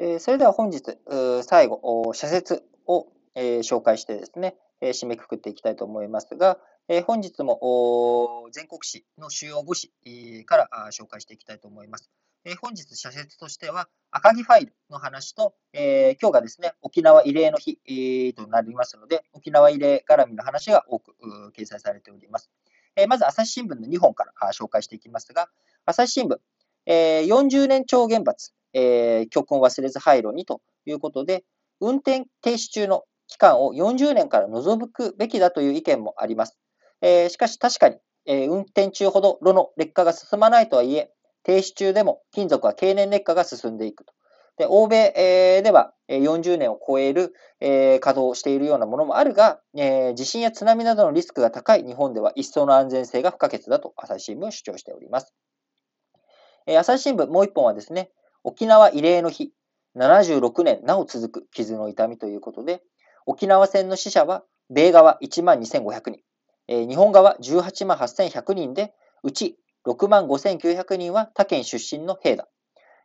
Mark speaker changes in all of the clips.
Speaker 1: え、それでは本日、最後、社説を、え、紹介してですね、え、締めくくっていきたいと思いますが、え、本日も全国紙の主要5紙から紹介していきたいと思います。え、本日、社説としては、赤木ファイルの話と、え、今日がですね、沖縄慰霊の日、となりますので、沖縄慰霊絡みの話が多く掲載されております。え、まず、朝日新聞の2本から紹介していきますが、朝日新聞、え、40年超原発、えー、教訓を忘れず廃炉にということで、運転停止中の期間を40年から除くべきだという意見もあります。えー、しかし確かに、えー、運転中ほど炉の劣化が進まないとはいえ、停止中でも金属は経年劣化が進んでいくと。で欧米、えー、では40年を超える、えー、稼働しているようなものもあるが、えー、地震や津波などのリスクが高い日本では一層の安全性が不可欠だと朝日新聞は主張しております。え、朝日新聞もう一本はですね、沖縄慰霊の日、76年なお続く傷の痛みということで、沖縄戦の死者は、米側1万2500人、えー、日本側18万8100人で、うち6万5900人は他県出身の兵だ。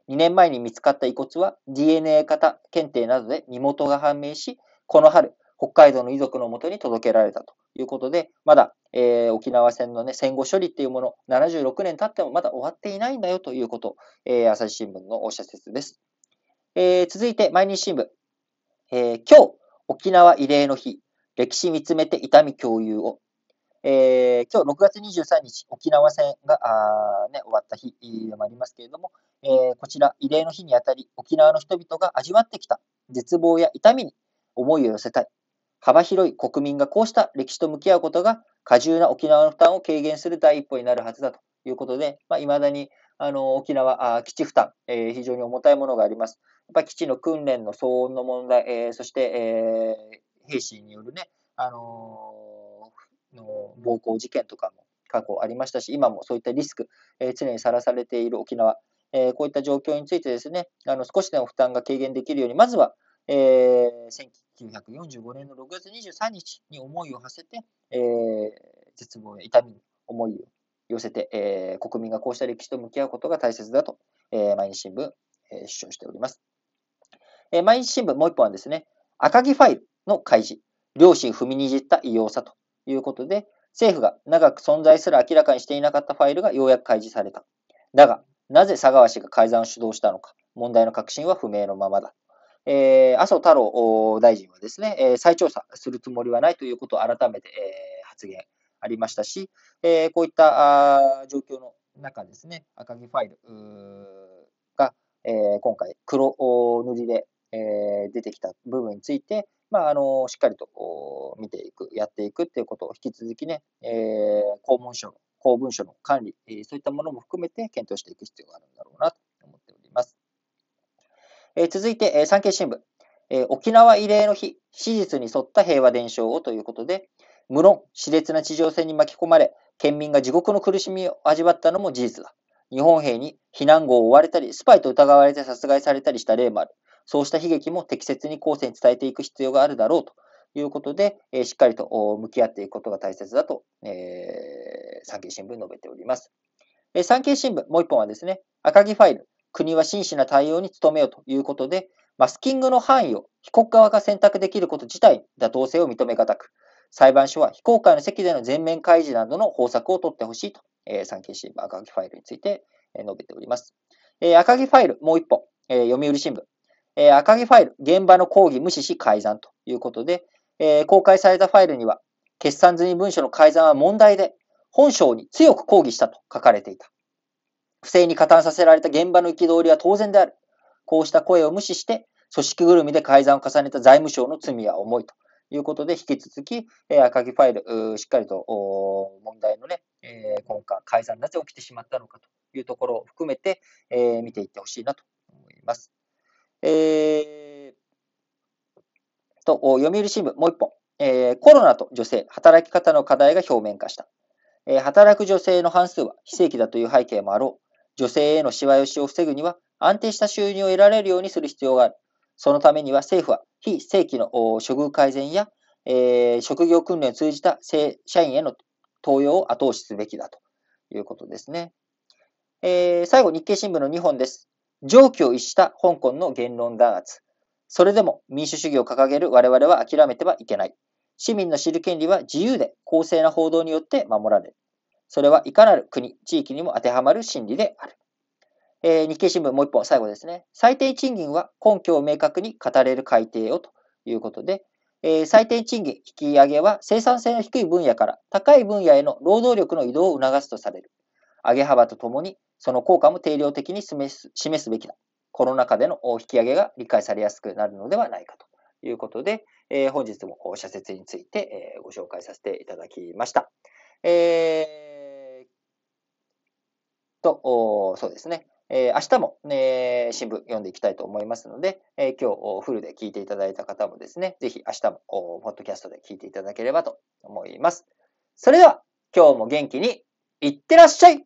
Speaker 1: 2年前に見つかった遺骨は DNA 型検定などで身元が判明し、この春、北海道の遺族のもとに届けられたということで、まだ、えー、沖縄戦の、ね、戦後処理っていうもの、76年経ってもまだ終わっていないんだよということ、えー、朝日新聞の社説です。えー、続いて、毎日新聞。え今日、沖縄慰霊の日、歴史見つめて痛み共有を。え今日6月23日、沖縄戦があ、ね、終わった日でもありますけれども、えこちら、慰霊の日にあたり、沖縄の人々が味わってきた絶望や痛みに思いを寄せたい。幅広い国民がこうした歴史と向き合うことが、過重な沖縄の負担を軽減する第一歩になるはずだということで、まあ、未だにあの沖縄あ基地負担、えー、非常に重たいものがあります。やっぱ基地の訓練の騒音の問題、えー、そして、えー、兵士によるね、あのー、の暴行事件とかも過去ありましたし、今もそういったリスク、えー、常にさらされている沖縄、えー、こういった状況についてですね、あの少しでも負担が軽減できるように、まずは、えー、1945年の6月23日に思いを馳せて、えー、絶望や痛みに思いを寄せて、えー、国民がこうした歴史と向き合うことが大切だと、えー、毎日新聞、えー、主張しております。えー、毎日新聞もう一本はですね、赤木ファイルの開示、両親踏みにじった異様さということで、政府が長く存在すら明らかにしていなかったファイルがようやく開示された。だが、なぜ佐川氏が改ざんを主導したのか、問題の核心は不明のままだ。えー、麻生太郎大臣はですね、えー、再調査するつもりはないということを改めて、えー、発言ありましたし、えー、こういったあ状況の中ですね、赤木ファイルが、えー、今回黒塗りで、えー、出てきた部分について、まあ、あのしっかりと見ていく、やっていくっていうことを引き続きね、えー、公文書の、公文書の管理、そういったものも含めて検討していく必要があるんだろうなと。えー、続いて、えー、産経新聞、えー、沖縄慰霊の日、史実に沿った平和伝承をということで、無論、熾烈な地上戦に巻き込まれ、県民が地獄の苦しみを味わったのも事実だ。日本兵に避難号を追われたり、スパイと疑われて殺害されたりした例もある。そうした悲劇も適切に後世に伝えていく必要があるだろうということで、えー、しっかりと向き合っていくことが大切だと、えー、産経新聞述べております。えー、産経新聞、もう一本はですね、赤木ファイル、国は真摯な対応に努めようということで、マスキングの範囲を被告側が選択できること自体、妥当性を認めがたく、裁判所は非公開の席での全面開示などの方策を取ってほしいと、えー、産経新聞赤木ファイルについて、え、述べております。えー、赤木ファイル、もう一本、えー、読売新聞、えー、赤木ファイル、現場の抗議無視し改ざんということで、えー、公開されたファイルには、決算済み文書の改ざんは問題で、本省に強く抗議したと書かれていた。不正に加担させられた現場の憤りは当然である。こうした声を無視して、組織ぐるみで改ざんを重ねた財務省の罪は重いということで、引き続き、えー、赤木ファイル、しっかりと問題のね、えー、根幹、改ざんなぜ起きてしまったのかというところを含めて、えー、見ていってほしいなと思います。えー、と、読売新聞、もう一本。えー、コロナと女性、働き方の課題が表面化した。えー、働く女性の半数は非正規だという背景もあろう。女性へのしわ寄しを防ぐには、安定した収入を得られるようにする必要がある。そのためには政府は非正規の処遇改善や、えー、職業訓練を通じた社員への登用を後押しすべきだということですね。えー、最後、日経新聞の2本です。常軌を逸した香港の言論弾圧。それでも民主主義を掲げる我々は諦めてはいけない。市民の知る権利は自由で公正な報道によって守られる。それはいかなる国、地域にも当てはまる真理である。えー、日経新聞もう一本最後ですね。最低賃金は根拠を明確に語れる改定をということで、えー、最低賃金引き上げは生産性の低い分野から高い分野への労働力の移動を促すとされる。上げ幅とともにその効果も定量的に示す示すべきだ。コロナ禍での引き上げが理解されやすくなるのではないかということで、えー、本日も社説について、えー、ご紹介させていただきました。えー、と、そうですね。えー、明日も、ね、新聞読んでいきたいと思いますので、えー、今日フルで聞いていただいた方もですね、ぜひ明日もポッドキャストで聞いていただければと思います。それでは、今日も元気にいってらっしゃい